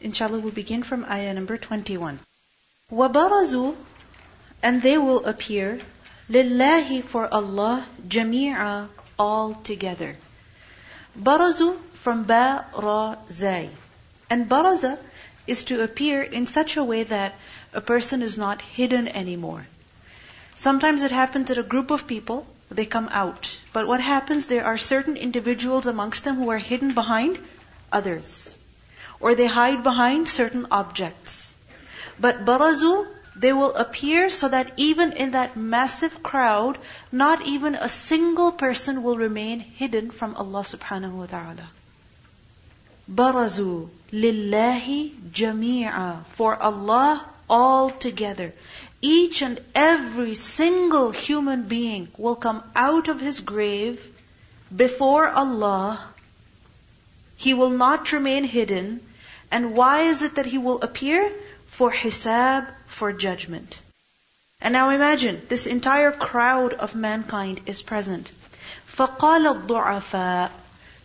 Inshallah, we'll begin from ayah number 21. وَبَرَزُوا And they will appear لِلَّهِ for Allah جَمِيعًا all together. Barazu from ba, ra, zay. And baraza is to appear in such a way that a person is not hidden anymore. Sometimes it happens that a group of people, they come out. But what happens, there are certain individuals amongst them who are hidden behind others. Or they hide behind certain objects. But barazu, they will appear so that even in that massive crowd, not even a single person will remain hidden from Allah subhanahu wa ta'ala. Barazu lillahi jami'a. For Allah all together. Each and every single human being will come out of his grave before Allah. He will not remain hidden. And why is it that he will appear? For hisab, for judgment. And now imagine, this entire crowd of mankind is present. فَقَالَ الضُّعَفَاء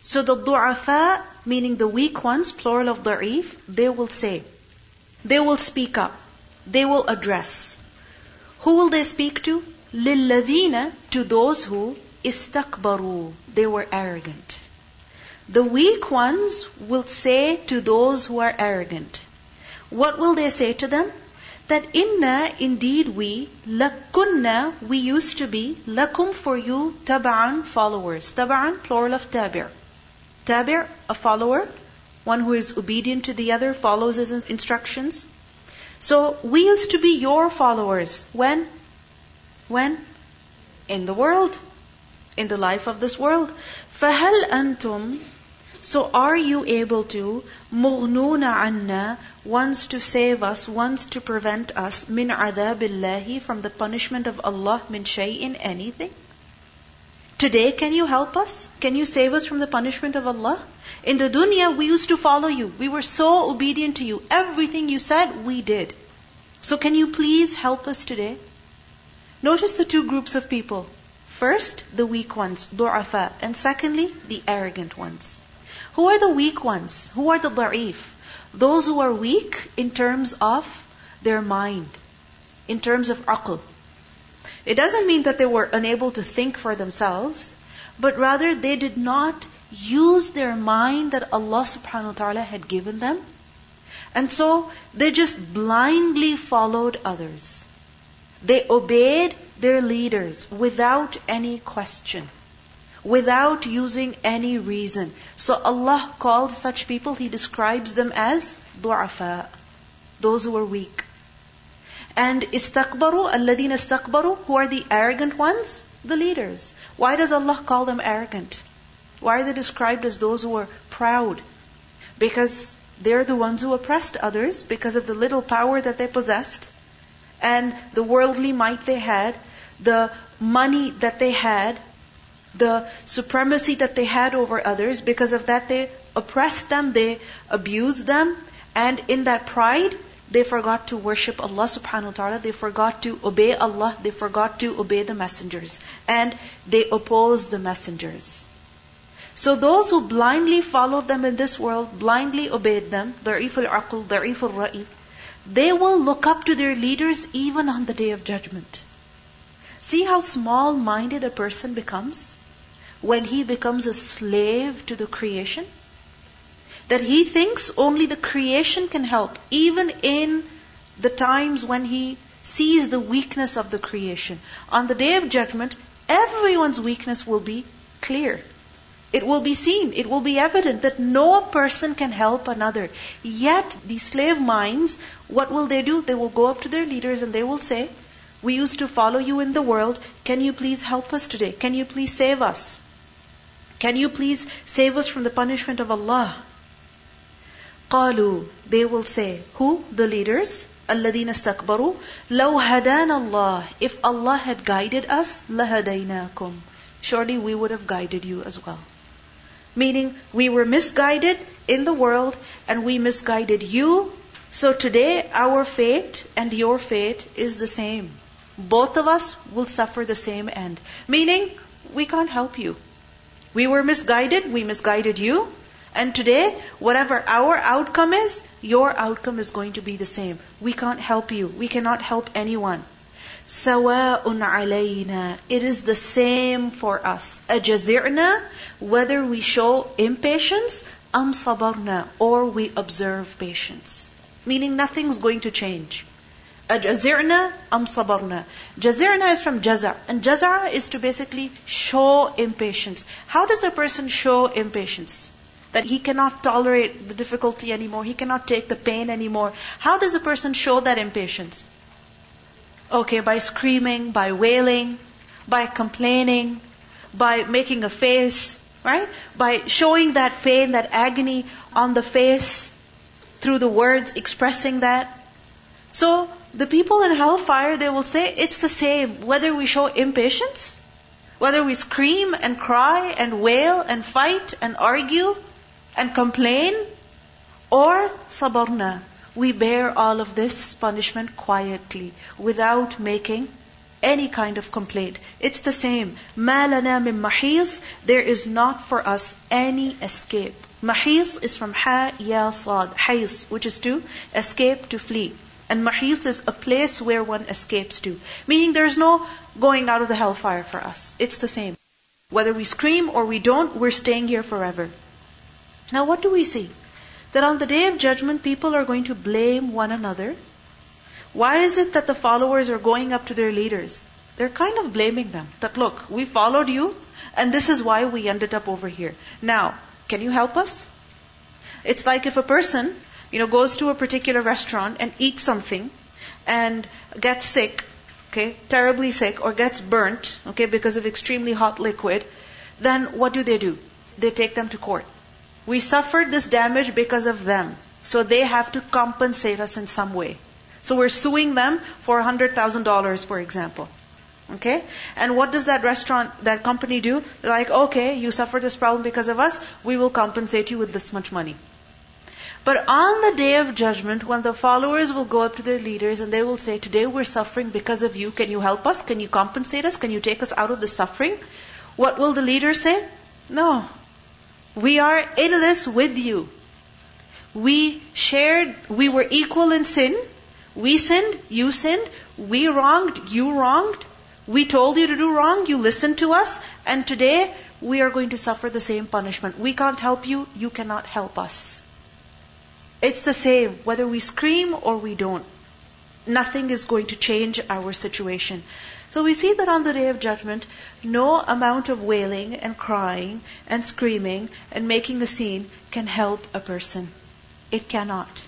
So the du'afa, meaning the weak ones, plural of da'if, they will say, they will speak up. They will address. Who will they speak to? لِلَّذِينَ To those who istakbaru. They were arrogant. The weak ones will say to those who are arrogant. What will they say to them? That inna, indeed we, lakunna, we used to be, lakum for you, taba'an, followers. Taba'an, plural of tabir. Tabir, a follower, one who is obedient to the other, follows his instructions. So we used to be your followers. When? When? In the world. In the life of this world. فَهَلْ أَنْتُمْ So are you able to مُغْنُونَ عَنَّا Once to save us, once to prevent us مِنْ عَذَابِ اللَّهِ From the punishment of Allah مِنْ شَيْءٍ Anything? Today, can you help us? Can you save us from the punishment of Allah? In the dunya, we used to follow you. We were so obedient to you. Everything you said, we did. So can you please help us today? Notice the two groups of people. First, the weak ones, du'afa. And secondly, the arrogant ones. Who are the weak ones? Who are the da'if? Those who are weak in terms of their mind, in terms of aql, it doesn't mean that they were unable to think for themselves, but rather they did not use their mind that Allah subhanahu wa ta'ala had given them. And so they just blindly followed others. They obeyed their leaders without any question, without using any reason. So Allah calls such people, He describes them as du'afa, those who are weak. And istakbaru, alladina istakbaru, who are the arrogant ones? The leaders. Why does Allah call them arrogant? Why are they described as those who are proud? Because they're the ones who oppressed others because of the little power that they possessed and the worldly might they had, the money that they had, the supremacy that they had over others. Because of that, they oppressed them, they abused them, and in that pride, they forgot to worship Allah subhanahu wa ta'ala, they forgot to obey Allah, they forgot to obey the messengers, and they opposed the messengers. So those who blindly followed them in this world, blindly obeyed them, da'if al-aql, da'if al-ra'i, they will look up to their leaders even on the day of judgment. See how small-minded a person becomes? When he becomes a slave to the creation? that he thinks only the creation can help, even in the times when he sees the weakness of the creation. On the day of judgment, everyone's weakness will be clear. It will be seen, it will be evident that no person can help another. Yet, these slave minds, what will they do? They will go up to their leaders and they will say, We used to follow you in the world. Can you please help us today? Can you please save us? Can you please save us from the punishment of Allah? قالوا they will say who the leaders الذين استكبروا لو هدانا الله if Allah had guided us لهديناكم surely we would have guided you as well meaning we were misguided in the world and we misguided you so today our fate and your fate is the same both of us will suffer the same end meaning we can't help you we were misguided we misguided you And today, whatever our outcome is, your outcome is going to be the same. We can't help you. We cannot help anyone. سواء علينا. It is the same for us. أجزعنا, whether we show impatience, أم صبرنا, or we observe patience. Meaning nothing's going to change. Jazirna am sabarna. Jazirna is from jaza. And jaza is to basically show impatience. How does a person show impatience? That he cannot tolerate the difficulty anymore, he cannot take the pain anymore. How does a person show that impatience? Okay, by screaming, by wailing, by complaining, by making a face, right? By showing that pain, that agony on the face, through the words, expressing that. So, the people in hellfire, they will say it's the same whether we show impatience, whether we scream and cry and wail and fight and argue and complain, or sabarna, we bear all of this punishment quietly without making any kind of complaint. It's the same. مَا min mahis. There is not for us any escape. Mahis is from ha, ya, sad. Which is to escape, to flee. And mahis is a place where one escapes to. Meaning there's no going out of the hellfire for us. It's the same. Whether we scream or we don't, we're staying here forever. Now what do we see? that on the day of judgment, people are going to blame one another. Why is it that the followers are going up to their leaders? They're kind of blaming them. That look, we followed you, and this is why we ended up over here. Now, can you help us? It's like if a person, you know, goes to a particular restaurant and eats something and gets sick, okay, terribly sick, or gets burnt, okay, because of extremely hot liquid, then what do they do? They take them to court. We suffered this damage because of them. So they have to compensate us in some way. So we're suing them for $100,000, for example. Okay? And what does that restaurant, that company do? They're like, okay, you suffered this problem because of us, we will compensate you with this much money. But on the day of judgment, when the followers will go up to their leaders and they will say, Today we're suffering because of you. Can you help us? Can you compensate us? Can you take us out of the suffering? What will the leader say? No. We are in this with you. We shared, we were equal in sin. We sinned, you sinned. We wronged, you wronged. We told you to do wrong, you listened to us. And today, we are going to suffer the same punishment. We can't help you, you cannot help us. It's the same, whether we scream or we don't. Nothing is going to change our situation. So we see that on the day of judgment, no amount of wailing and crying and screaming and making a scene can help a person. It cannot.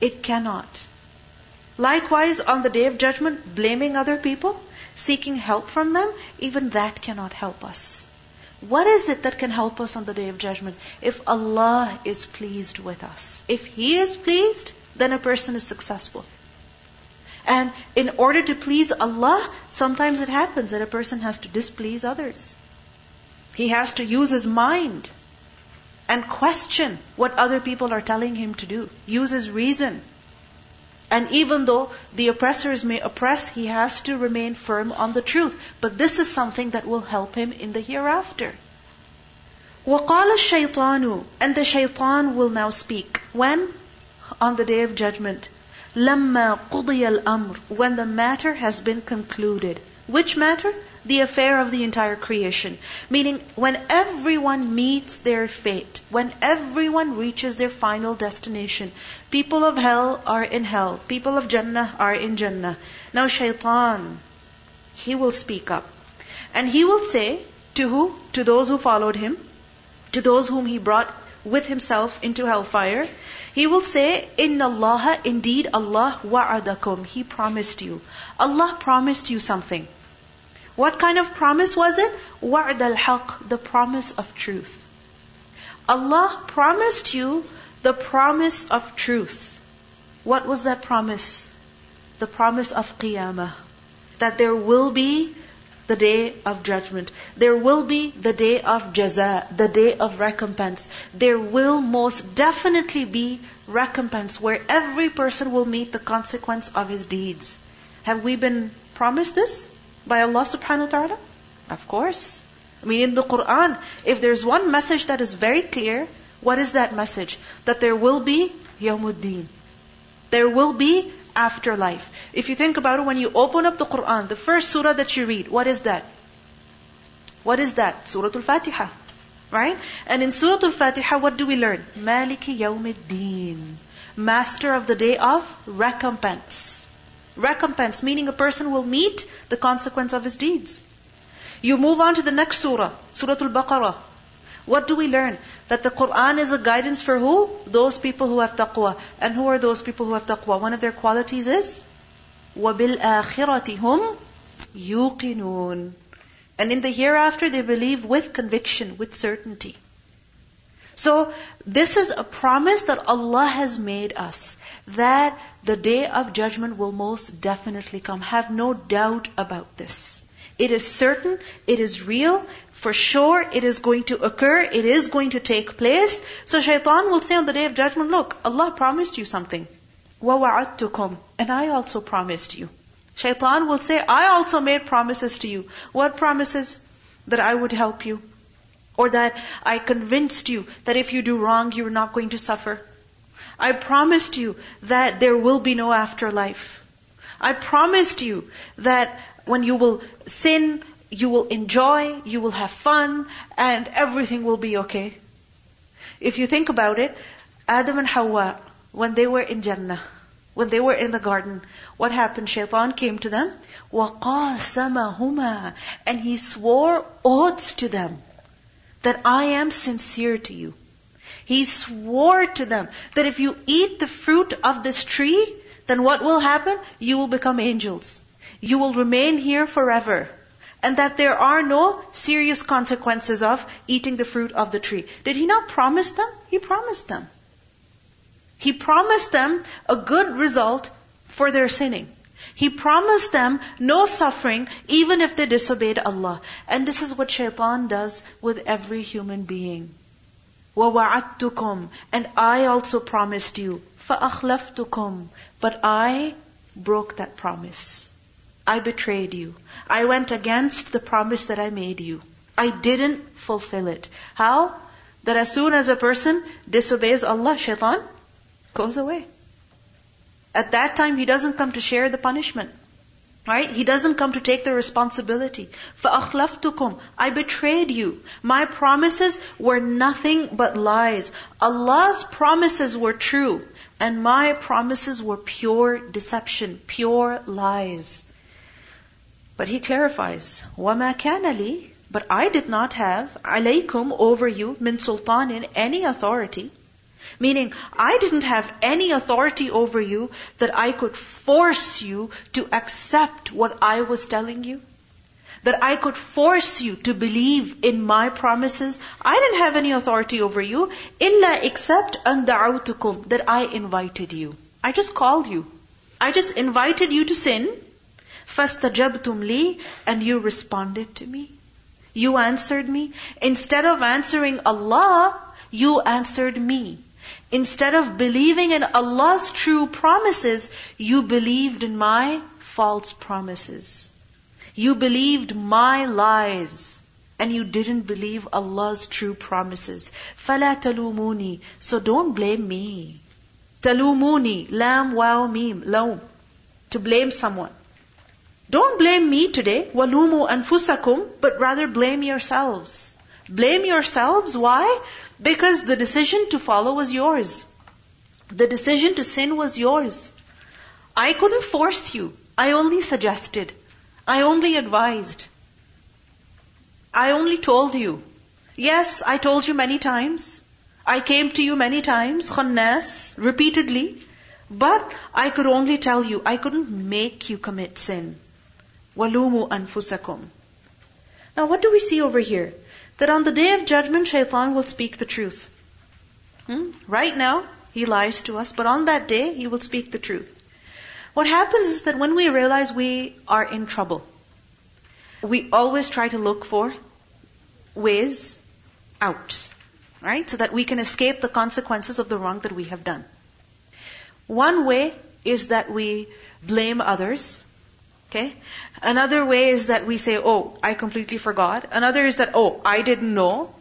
It cannot. Likewise, on the day of judgment, blaming other people, seeking help from them, even that cannot help us. What is it that can help us on the day of judgment? If Allah is pleased with us. If He is pleased, then a person is successful. And in order to please Allah, sometimes it happens that a person has to displease others. He has to use his mind and question what other people are telling him to do. Use his reason. And even though the oppressors may oppress, he has to remain firm on the truth. But this is something that will help him in the hereafter. وَقَالَ الشَّيْطَانُ And the shaitan will now speak. When? On the day of judgment. لما قضي الأمر when the matter has been concluded. Which matter? The affair of the entire creation. Meaning, when everyone meets their fate, when everyone reaches their final destination, people of hell are in hell, people of Jannah are in Jannah. Now, shaitan, he will speak up. And he will say, to who? To those who followed him, to those whom he brought with himself into hellfire, he will say, Inna Allah, indeed Allah wa'adakum. He promised you. Allah promised you something. What kind of promise was it? Wa'ad al-haq, the promise of truth. Allah promised you the promise of truth. What was that promise? The promise of qiyamah. That there will be the day of judgment. There will be the day of jaza, the day of recompense. There will most definitely be recompense where every person will meet the consequence of his deeds. Have we been promised this by Allah subhanahu wa ta'ala? Of course. I mean, in the Quran, if there's one message that is very clear, What is that message? That there will be Yawmuddin. There will be afterlife. If you think about it, when you open up the Quran, the first surah that you read, what is that? What is that? Surah Al-Fatiha. Right? And in Surah Al-Fatiha, what do we learn? Maliki Yawmiddin. Master of the day of recompense Recompense, meaning a person will meet the consequence of his deeds. You move on to the next surah, Surah Al-Baqarah. What do we learn? That the Quran is a guidance for who? Those people who have taqwa. And who are those people who have taqwa? One of their qualities is وَبِالْآخِرَةِ هُمْ يُوقِنُونَ And in the hereafter they believe with conviction, with certainty. So, this is a promise that Allah has made us that the day of judgment will most definitely come. Have no doubt about this. It is certain, it is real, for sure it is going to occur, it is going to take place. So shaitan will say on the day of judgment, look, Allah promised you something. وَوَعَدْتُكُمْ And I also promised you. Shaitan will say, I also made promises to you. What promises? That I would help you. Or that I convinced you that if you do wrong, you're not going to suffer. I promised you that there will be no afterlife. I promised you that when you will sin, you will enjoy, you will have fun, and everything will be okay. If you think about it, Adam and Hawa, when they were in Jannah, when they were in the garden, what happened? Shaitan came to them, وَقَاسَمَهُمَا And he swore oaths to them that I am sincere to you. He swore to them that if you eat the fruit of this tree, then what will happen? You will become angels. You will remain here forever and that there are no serious consequences of eating the fruit of the tree. Did he not promise them? He promised them. He promised them a good result for their sinning. He promised them no suffering even if they disobeyed Allah. And this is what shaitan does with every human being. وَوَعَدْتُكُمْ And I also promised you. فَأَخْلَفْتُكُمْ But I broke that promise. I betrayed you. I went against the promise that I made you. I didn't fulfill it. How? That as soon as a person disobeys Allah, shaitan goes away. At that time, he doesn't come to share the punishment. Right? He doesn't come to take the responsibility. فَأَخْلَفْتُكُمْ I betrayed you. My promises were nothing but lies. Allah's promises were true. And my promises were pure deception, pure lies. But he clarifies, وَمَا كَانَ لِي But I did not have عَلَيْكُمْ over you min sultanin any authority. Meaning, I didn't have any authority over you that I could force you to accept what I was telling you. That I could force you to believe in my promises. I didn't have any authority over you, illa except an da'awtukum, that I invited you. I just called you. I just invited you to sin, فَاسْتَجَبْتُمْ لِي And you responded to me. You answered me. Instead of answering Allah, you answered me. Instead of believing in Allah's true promises, you believed in my false promises. You believed my lies. And you didn't believe Allah's true promises. فَلَا تَلُومُونِي So don't blame me. تَلُومُونِي Lam, wow, mim, laum. To blame someone. Don't blame me today, walumu anfusakum, but rather blame yourselves. Blame yourselves, why? Because the decision to follow was yours. The decision to sin was yours. I couldn't force you. I only suggested. I only advised. I only told you. Yes, I told you many times. I came to you many times, khannas, repeatedly. But I could only tell you. I couldn't make you commit sin. Walumu anfusakum. Now what do we see over here? That on the day of judgment, shaitan will speak the truth. Hmm? Right now, he lies to us, but on that day, he will speak the truth. What happens is that when we realize we are in trouble, we always try to look for ways out, right? So that we can escape the consequences of the wrong that we have done. One way is that we blame others Okay? Another way is that we say, oh, I completely forgot. Another is that, oh, I didn't know.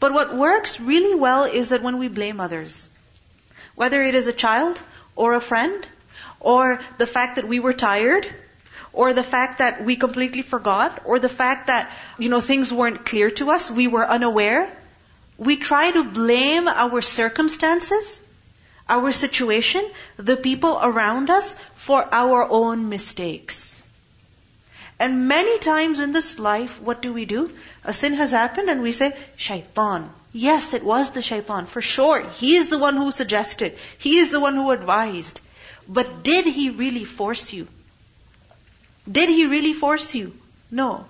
But what works really well is that when we blame others, whether it is a child or a friend, or the fact that we were tired, or the fact that we completely forgot, or the fact that, you know, things weren't clear to us, we were unaware, we try to blame our circumstances, our situation, the people around us for our own mistakes. And many times in this life, what do we do? A sin has happened and we say, shaitan. Yes, it was the shaitan, for sure. He is the one who suggested. He is the one who advised. But did he really force you? Did he really force you? No.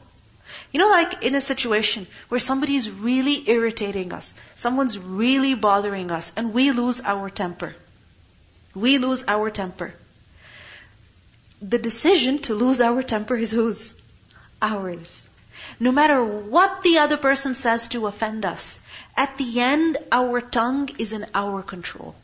You know, like in a situation where somebody is really irritating us, someone's really bothering us, and we lose our temper. We lose our temper. The decision to lose our temper is whose? Ours. No matter what the other person says to offend us, at the end, our tongue is in our control.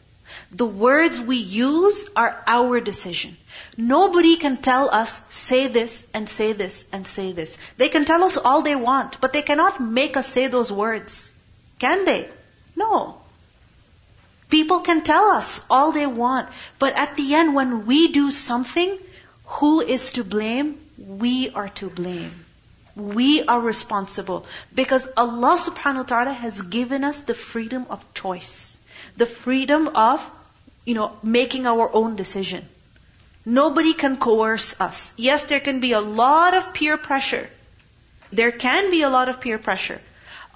The words we use are our decision. Nobody can tell us, say this and say this and say this. They can tell us all they want, but they cannot make us say those words. Can they? No. People can tell us all they want, but at the end, when we do something, who is to blame? We are to blame. We are responsible because Allah subhanahu wa ta'ala has given us the freedom of choice. The freedom of, you know, making our own decision. Nobody can coerce us. Yes, there can be a lot of peer pressure. There can be a lot of peer pressure.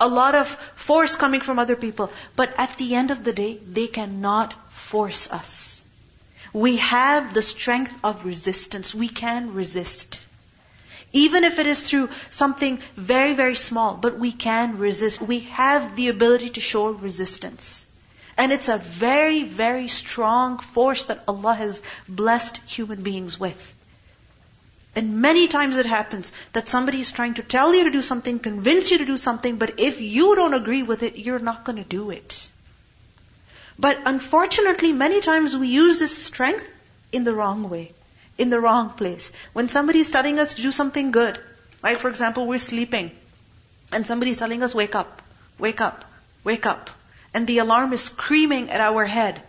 A lot of force coming from other people. But at the end of the day, they cannot force us. We have the strength of resistance. We can resist. Even if it is through something very, very small, but we can resist. We have the ability to show resistance. And it's a very, very strong force that Allah has blessed human beings with. And many times it happens that somebody is trying to tell you to do something, convince you to do something, but if you don't agree with it, you're not going to do it. But unfortunately, many times we use this strength in the wrong way, in the wrong place. When somebody is telling us to do something good, like for example, we're sleeping, and somebody is telling us, wake up, wake up, wake up and the alarm is screaming at our head.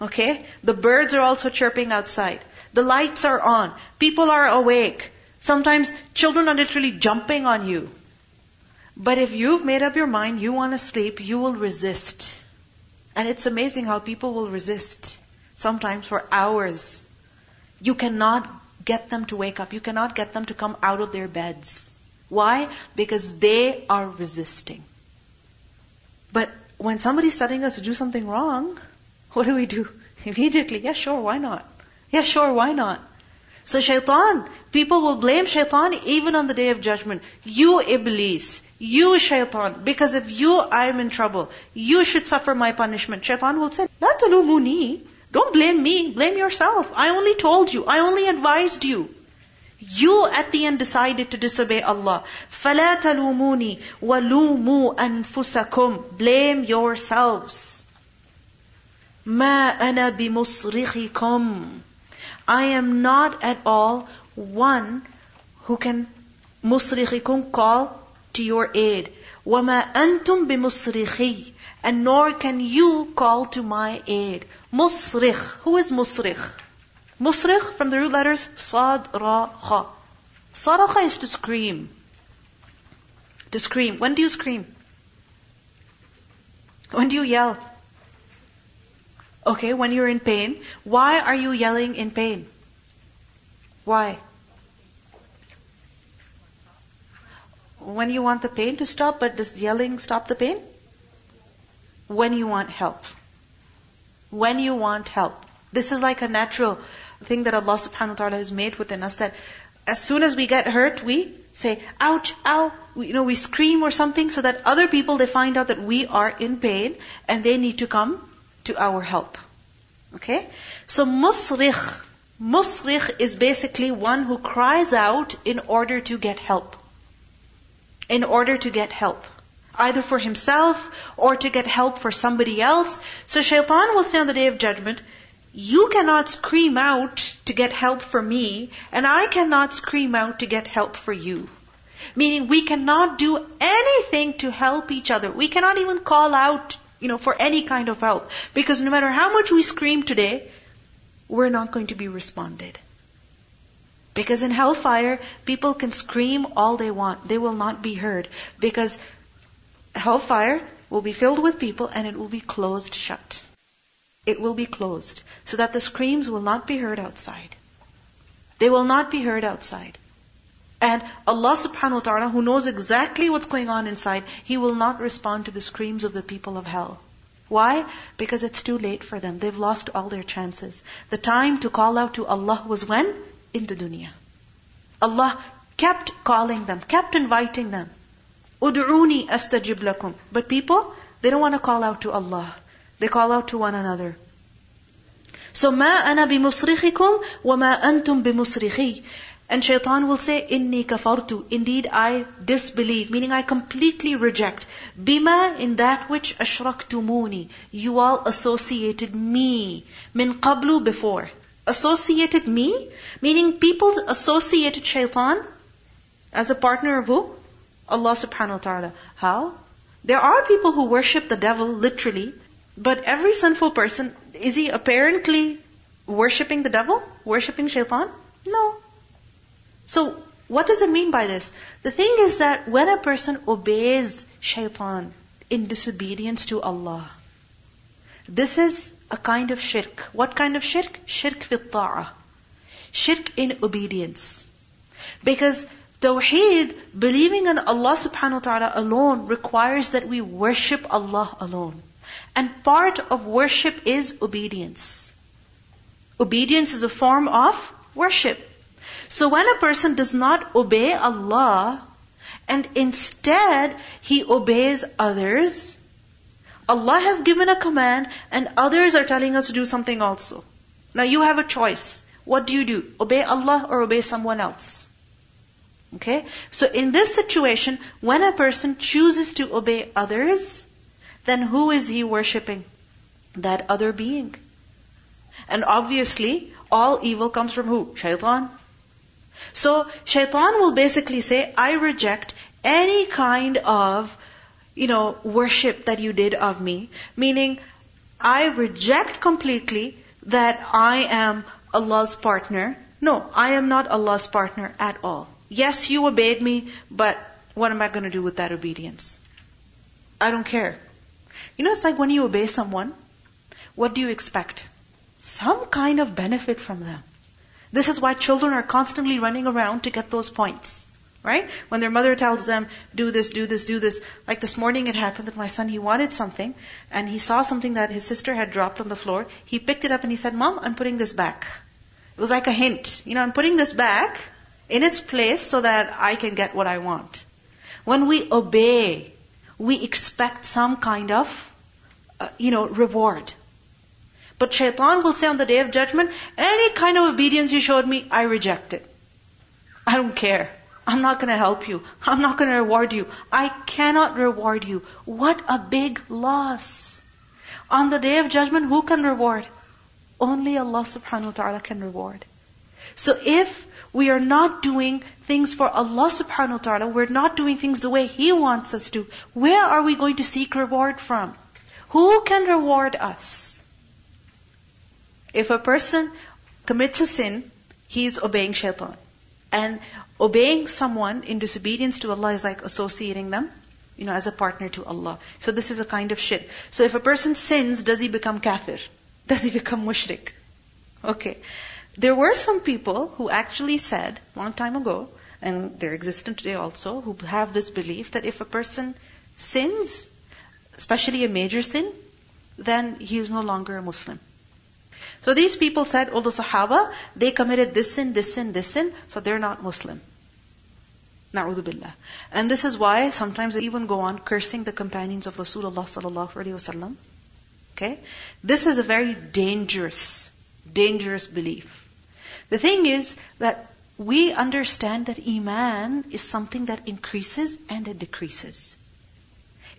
Okay? The birds are also chirping outside. The lights are on. People are awake. Sometimes children are literally jumping on you. But if you've made up your mind, you want to sleep, you will resist. And it's amazing how people will resist. Sometimes for hours. You cannot get them to wake up. You cannot get them to come out of their beds. Why? Because they are resisting. But when somebody's telling us to do something wrong, what do we do? Immediately, yeah, sure, why not? Yeah, sure, why not? So shaitan, people will blame shaitan even on the day of judgment. You iblis, you shaitan, because of you I am in trouble. You should suffer my punishment. Shaitan will say, La talumuni. Don't blame me, blame yourself. I only told you, I only advised you. You at the end decided to disobey Allah. فَلَا تَلُومُونِي وَلُومُوا أَنفُسَكُمْ Blame yourselves. مَا أَنَا بِمُصْرِخِكُمْ I am not at all one who can مُصْرِخِكُمْ call to your aid. وَمَا أَنْتُمْ بِمُصْرِخِي And nor can you call to my aid. مُصْرِخ Who is مُصْرِخ? Musrikh from the root letters Sad, Ra, Kha. Saraha is to scream. To scream. When do you scream? When do you yell? Okay, when you're in pain. Why are you yelling in pain? Why? When you want the pain to stop, but does yelling stop the pain? When you want help. When you want help. This is like a natural thing that Allah subhanahu wa ta'ala has made within us that as soon as we get hurt, we say, ouch, ow, we, you know, we scream or something so that other people, they find out that we are in pain and they need to come to our help. Okay? So musrikh, musrikh is basically one who cries out in order to get help. In order to get help. Either for himself or to get help for somebody else. So shaitan will say on the day of judgment, you cannot scream out to get help for me, and I cannot scream out to get help for you. Meaning we cannot do anything to help each other. We cannot even call out, you know, for any kind of help. Because no matter how much we scream today, we're not going to be responded. Because in hellfire, people can scream all they want. They will not be heard. Because hellfire will be filled with people and it will be closed shut. It will be closed. So that the screams will not be heard outside. They will not be heard outside. And Allah subhanahu wa ta'ala, who knows exactly what's going on inside, He will not respond to the screams of the people of hell. Why? Because it's too late for them. They've lost all their chances. The time to call out to Allah was when? In the dunya. Allah kept calling them, kept inviting them. Ud'uni astajib lakum. But people, they don't want to call out to Allah. They call out to one another. So ma ana bimusrikhikum wa ma antum bimusrikhi. And shaitan will say, Inni kafartu. Indeed, I disbelieve, meaning I completely reject. Bima, in that which ashraktumuni. You all associated me. Min qablu, before. Associated me, meaning people associated shaitan as a partner of who? Allah subhanahu wa ta'ala. How? There are people who worship the devil literally, but every sinful person, is he apparently worshipping the devil? Worshipping shaitan? No. So, what does it mean by this? The thing is that when a person obeys shaitan in disobedience to Allah, this is a kind of shirk. What kind of shirk? Shirk fit ta'ah. Shirk in obedience. Because Tawheed, believing in Allah subhanahu wa ta'ala alone, requires that we worship Allah alone. And part of worship is obedience. Obedience is a form of worship. So when a person does not obey Allah, and instead he obeys others, Allah has given a command and others are telling us to do something also. Now you have a choice. What do you do? Obey Allah or obey someone else? Okay? So in this situation, when a person chooses to obey others, then who is he worshipping? That other being. And obviously, all evil comes from who? Shaitan. So shaitan will basically say, I reject any kind of, you know, worship that you did of me. Meaning, I reject completely that I am Allah's partner. No, I am not Allah's partner at all. Yes, you obeyed me, but what am I going to do with that obedience? I don't care. You know, it's like when you obey someone, what do you expect? Some kind of benefit from them. This is why children are constantly running around to get those points. Right? When their mother tells them, do this, do this, do this. Like this morning it happened that my son, he wanted something, and he saw something that his sister had dropped on the floor. He picked it up and he said, Mom, I'm putting this back. It was like a hint. You know, I'm putting this back in its place so that I can get what I want. When we obey, we expect some kind of, uh, you know, reward. But shaitan will say on the day of judgment, any kind of obedience you showed me, I reject it. I don't care. I'm not going to help you. I'm not going to reward you. I cannot reward you. What a big loss. On the day of judgment, who can reward? Only Allah subhanahu wa ta'ala can reward. So if we are not doing things for Allah subhanahu wa ta'ala, we're not doing things the way He wants us to, where are we going to seek reward from? Who can reward us? If a person commits a sin, he is obeying shaitan. And obeying someone in disobedience to Allah is like associating them, you know, as a partner to Allah. So this is a kind of shirk. So if a person sins, does he become kafir? Does he become mushrik? Okay. There were some people who actually said, long time ago, and they're existent today also, who have this belief that if a person sins, especially a major sin, then he is no longer a Muslim. So these people said, oh, the Sahaba, they committed this sin, this sin, this sin, so they're not Muslim. Na'udhu billah. And this is why sometimes they even go on cursing the companions of Rasulullah sallallahu alaihi wasallam. Okay? This is a very dangerous, dangerous belief. The thing is that we understand that Iman is something that increases and it decreases.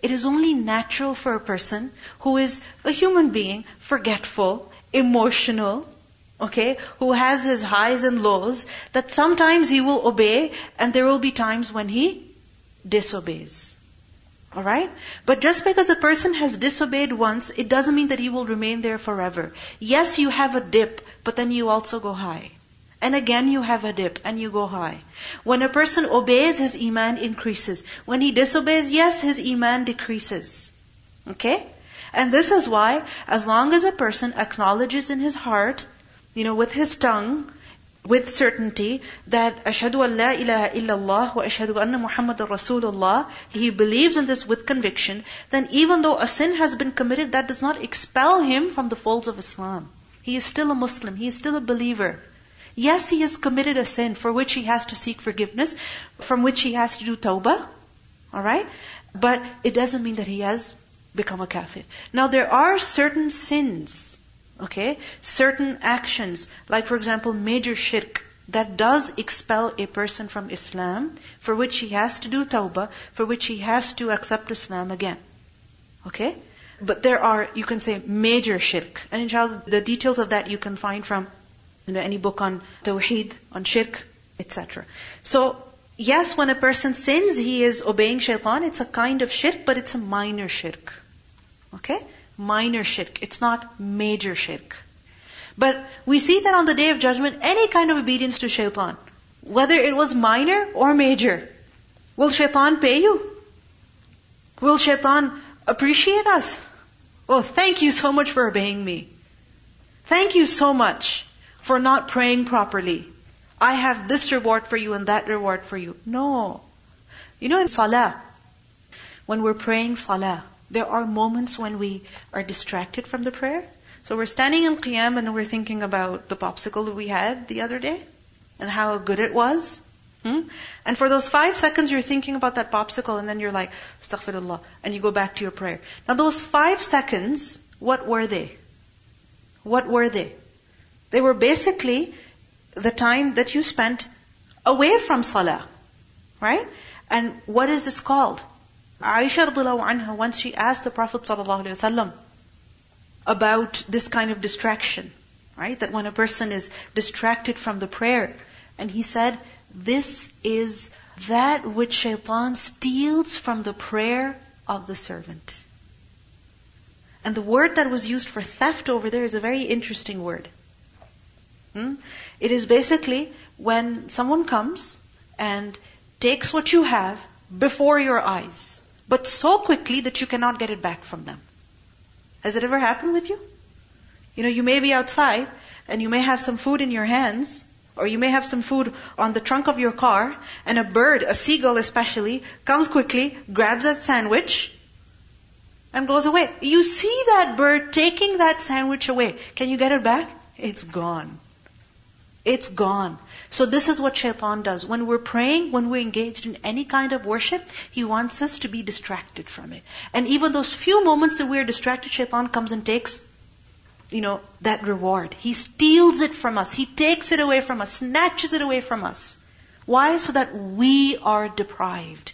It is only natural for a person who is a human being, forgetful, emotional, okay, who has his highs and lows, that sometimes he will obey and there will be times when he disobeys. Alright? But just because a person has disobeyed once, it doesn't mean that he will remain there forever. Yes, you have a dip, but then you also go high. And again you have a dip and you go high. When a person obeys, his iman increases. When he disobeys, yes, his iman decreases. Okay? And this is why, as long as a person acknowledges in his heart, you know, with his tongue, with certainty that ashhadu an la ilaha illallah wa ashhadu anna muhammadar rasulullah he believes in this with conviction then even though a sin has been committed that does not expel him from the folds of islam he is still a muslim he is still a believer yes he has committed a sin for which he has to seek forgiveness from which he has to do tawbah all right but it doesn't mean that he has become a kafir now there are certain sins Okay? Certain actions, like for example, major shirk, that does expel a person from Islam, for which he has to do tawbah, for which he has to accept Islam again. Okay? But there are, you can say, major shirk. And inshallah, the details of that you can find from you know, any book on tawheed, on shirk, etc. So, yes, when a person sins, he is obeying shaitan. It's a kind of shirk, but it's a minor shirk. Okay? minor shirk. It's not major shirk. But we see that on the day of judgment, any kind of obedience to shaitan, whether it was minor or major, will shaitan pay you? Will shaitan appreciate us? Oh, thank you so much for obeying me. Thank you so much for not praying properly. I have this reward for you and that reward for you. No. You know in salah, when we're praying salah, there are moments when we are distracted from the prayer. So we're standing in Qiyam and we're thinking about the popsicle that we had the other day and how good it was. Hmm? And for those five seconds, you're thinking about that popsicle and then you're like, astaghfirullah, and you go back to your prayer. Now those five seconds, what were they? What were they? They were basically the time that you spent away from salah. Right? And what is this called? Aisha anha, once she asked the Prophet about this kind of distraction, right? That when a person is distracted from the prayer, and he said, this is that which shaitan steals from the prayer of the servant. And the word that was used for theft over there is a very interesting word. Hmm? It is basically when someone comes and takes what you have before your eyes but so quickly that you cannot get it back from them. Has it ever happened with you? You know, you may be outside and you may have some food in your hands, or you may have some food on the trunk of your car, and a bird, a seagull especially, comes quickly, grabs that sandwich, and goes away. You see that bird taking that sandwich away. Can you get it back? It's gone. It's gone. So this is what shaitan does. When we're praying, when we're engaged in any kind of worship, he wants us to be distracted from it. And even those few moments that we're distracted, shaitan comes and takes, you know, that reward. He steals it from us. He takes it away from us, snatches it away from us. Why? So that we are deprived.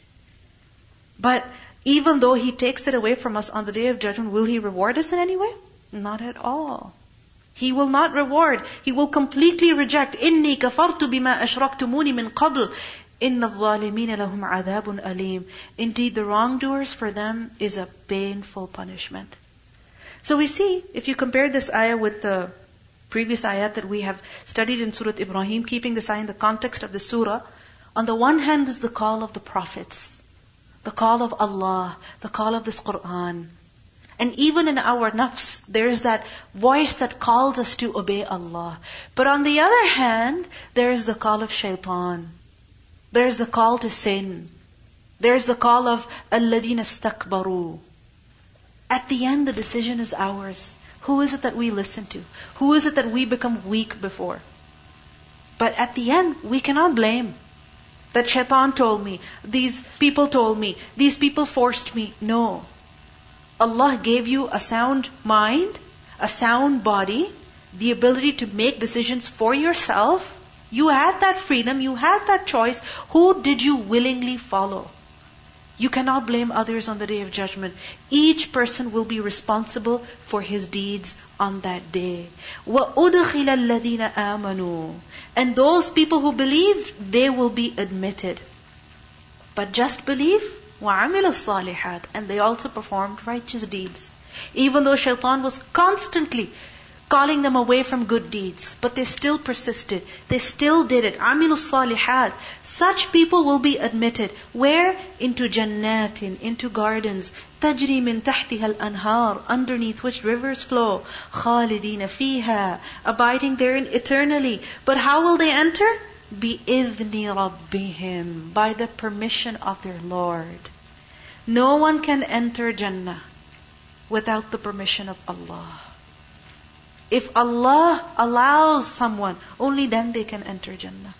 But even though he takes it away from us on the day of judgment, will he reward us in any way? Not at all. He will not reward. He will completely reject. إِنِّي كَفَرْتُ بِمَا أَشْرَكْتُمُونِ مِنْ قَبْلِ إِنَّ الظَّالِمِينَ لَهُمْ عَذَابٌ أَلِيمٌ Indeed, the wrongdoers for them is a painful punishment. So we see, if you compare this ayah with the previous ayat that we have studied in Surah Ibrahim, keeping this ayah in the context of the surah, on the one hand is the call of the prophets, the call of Allah, the call of this Quran, and even in our nafs, there is that voice that calls us to obey Allah. But on the other hand, there is the call of shaitan. There is the call to sin. There is the call of alladina stakbaru. At the end, the decision is ours. Who is it that we listen to? Who is it that we become weak before? But at the end, we cannot blame. That shaitan told me, these people told me, these people forced me. No. Allah gave you a sound mind, a sound body, the ability to make decisions for yourself. You had that freedom, you had that choice. Who did you willingly follow? You cannot blame others on the day of judgment. Each person will be responsible for his deeds on that day. وَأُدْخِلَ الَّذِينَ آمَنُوا And those people who believe, they will be admitted. But just believe, وَعَمِلُوا الصَّالِحَاتِ And they also performed righteous deeds. Even though shaitan was constantly calling them away from good deeds. But they still persisted. They still did it. Amilu salihat. Such people will be admitted. Where? Into jannatin, into gardens. Tajri min tahtiha al-anhar. Underneath which rivers flow. Khalidina fiha. Abiding therein eternally. But how will they enter? بِإِذْنِ رَبِّهِمْ By the permission of their Lord. No one can enter Jannah without the permission of Allah. If Allah allows someone, only then they can enter Jannah.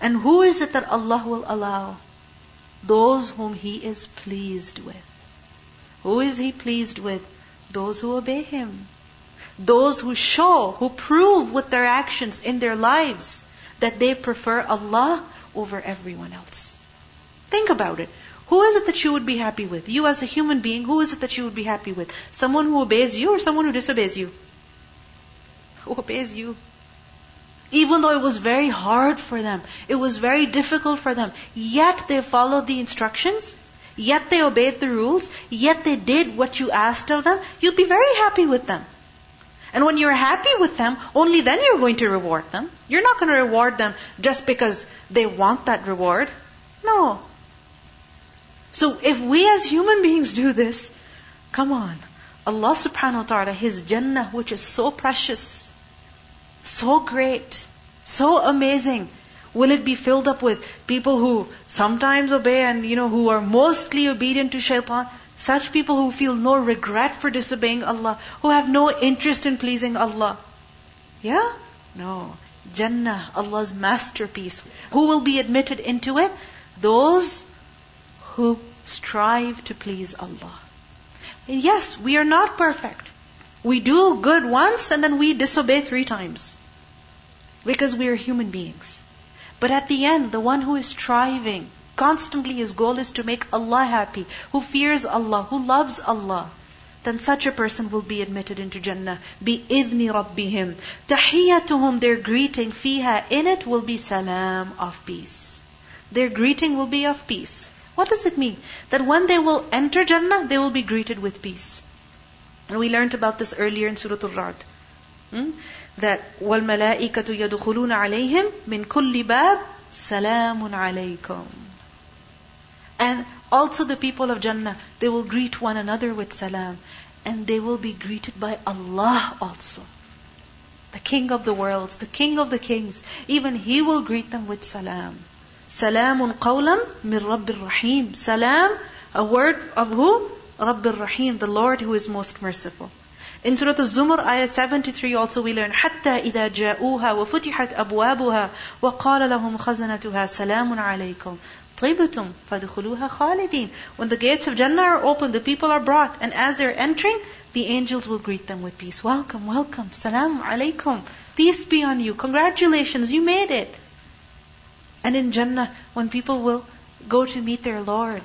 And who is it that Allah will allow? Those whom He is pleased with. Who is He pleased with? Those who obey Him. Those who show, who prove with their actions in their lives that they prefer Allah over everyone else. Think about it. Who is it that you would be happy with? You as a human being, who is it that you would be happy with? Someone who obeys you or someone who disobeys you? who obeys you. Even though it was very hard for them, it was very difficult for them, yet they followed the instructions, yet they obeyed the rules, yet they did what you asked of them, you'd be very happy with them. And when you're happy with them, only then you're going to reward them. You're not going to reward them just because they want that reward. No. So if we as human beings do this, come on. Allah subhanahu wa ta'ala, His Jannah, which is so precious, so great, so amazing. Will it be filled up with people who sometimes obey and, you know, who are mostly obedient to shaitan? Such people who feel no regret for disobeying Allah, who have no interest in pleasing Allah. Yeah? No. Jannah, Allah's masterpiece. Who will be admitted into it? Those who strive to please Allah. Yes, we are not perfect. We do good once and then we disobey three times because we are human beings. But at the end, the one who is striving, constantly his goal is to make Allah happy, who fears Allah, who loves Allah, then such a person will be admitted into Jannah. Bi idni rabbihim. whom their greeting, fiha, in it will be salam of peace. Their greeting will be of peace. What does it mean? That when they will enter Jannah, they will be greeted with peace. And we learned about this earlier in Surah Al-Ra'd. Hmm? That وَالْمَلَائِكَةُ يَدْخُلُونَ عَلَيْهِمْ مِنْ كُلِّ بَابٍ سَلَامٌ عَلَيْكُمْ And also the people of Jannah, they will greet one another with salam. And they will be greeted by Allah also. The King of the worlds, the King of the kings. Even He will greet them with salam. Salamun qawlam min Rabbir Rahim. Salam, a word of who? Rabbir Rahim, the Lord who is most merciful. In Surah Al-Zumar, ayah 73 also we learn, حَتَّى إِذَا جَاءُوهَا وَفُتِحَتْ أَبْوَابُهَا وَقَالَ لَهُمْ خَزَنَتُهَا سَلَامٌ عَلَيْكُمْ طِيبَتُمْ فَدْخُلُوهَا خَالِدِينَ When the gates of Jannah are open, the people are brought, and as they're entering, the angels will greet them with peace. Welcome, welcome, salam alaikum. Peace be on you. Congratulations, you made it. And in Jannah, when people will go to meet their Lord,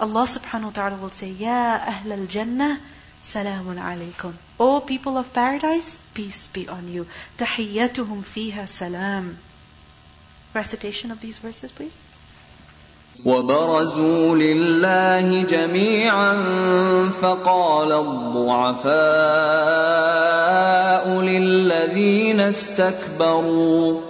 Allah subhanahu wa ta'ala will say, Ya Ahl al Jannah, Salamun alaykum. O people of paradise, peace be on you. Tahiyyatuhum fiha salam. Recitation of these verses, please. وبرزوا لله جميعا فقال الضعفاء للذين استكبروا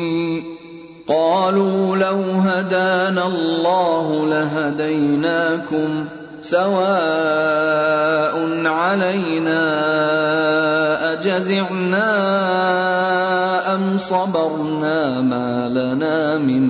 قالوا لو هدانا الله لهديناكم سواء علينا أجزعنا أم صبرنا ما لنا من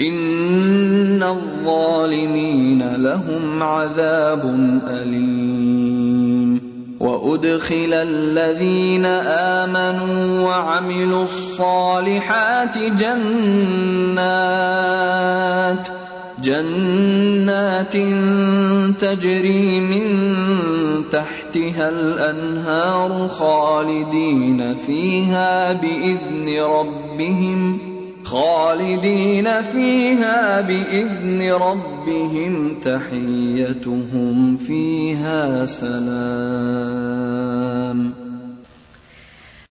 ان الظالمين لهم عذاب اليم وادخل الذين امنوا وعملوا الصالحات جنات جنات تجري من تحتها الانهار خالدين فيها باذن ربهم خالدين فيها بإذن ربهم تحيتهم فيها سلام.